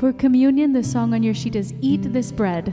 For communion, the song on your sheet is Eat this bread.